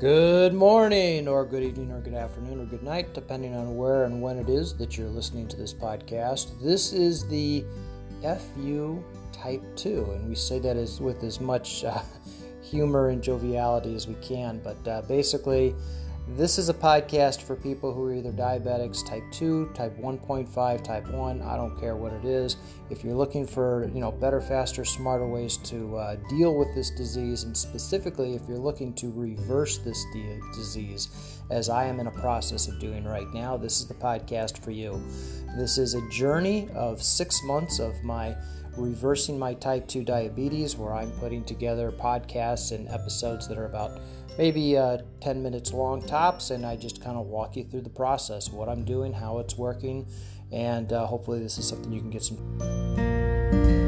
Good morning, or good evening, or good afternoon, or good night, depending on where and when it is that you're listening to this podcast. This is the FU Type 2, and we say that as with as much uh, humor and joviality as we can, but uh, basically, this is a podcast for people who are either diabetics type 2, type 1.5, type 1, I don't care what it is. If you're looking for, you know, better, faster, smarter ways to uh, deal with this disease and specifically if you're looking to reverse this di- disease as I am in a process of doing right now, this is the podcast for you. This is a journey of 6 months of my reversing my type 2 diabetes where I'm putting together podcasts and episodes that are about maybe uh, 10 minutes long tops, and I just kind of walk you through the process, what I'm doing, how it's working, and uh, hopefully this is something you can get some.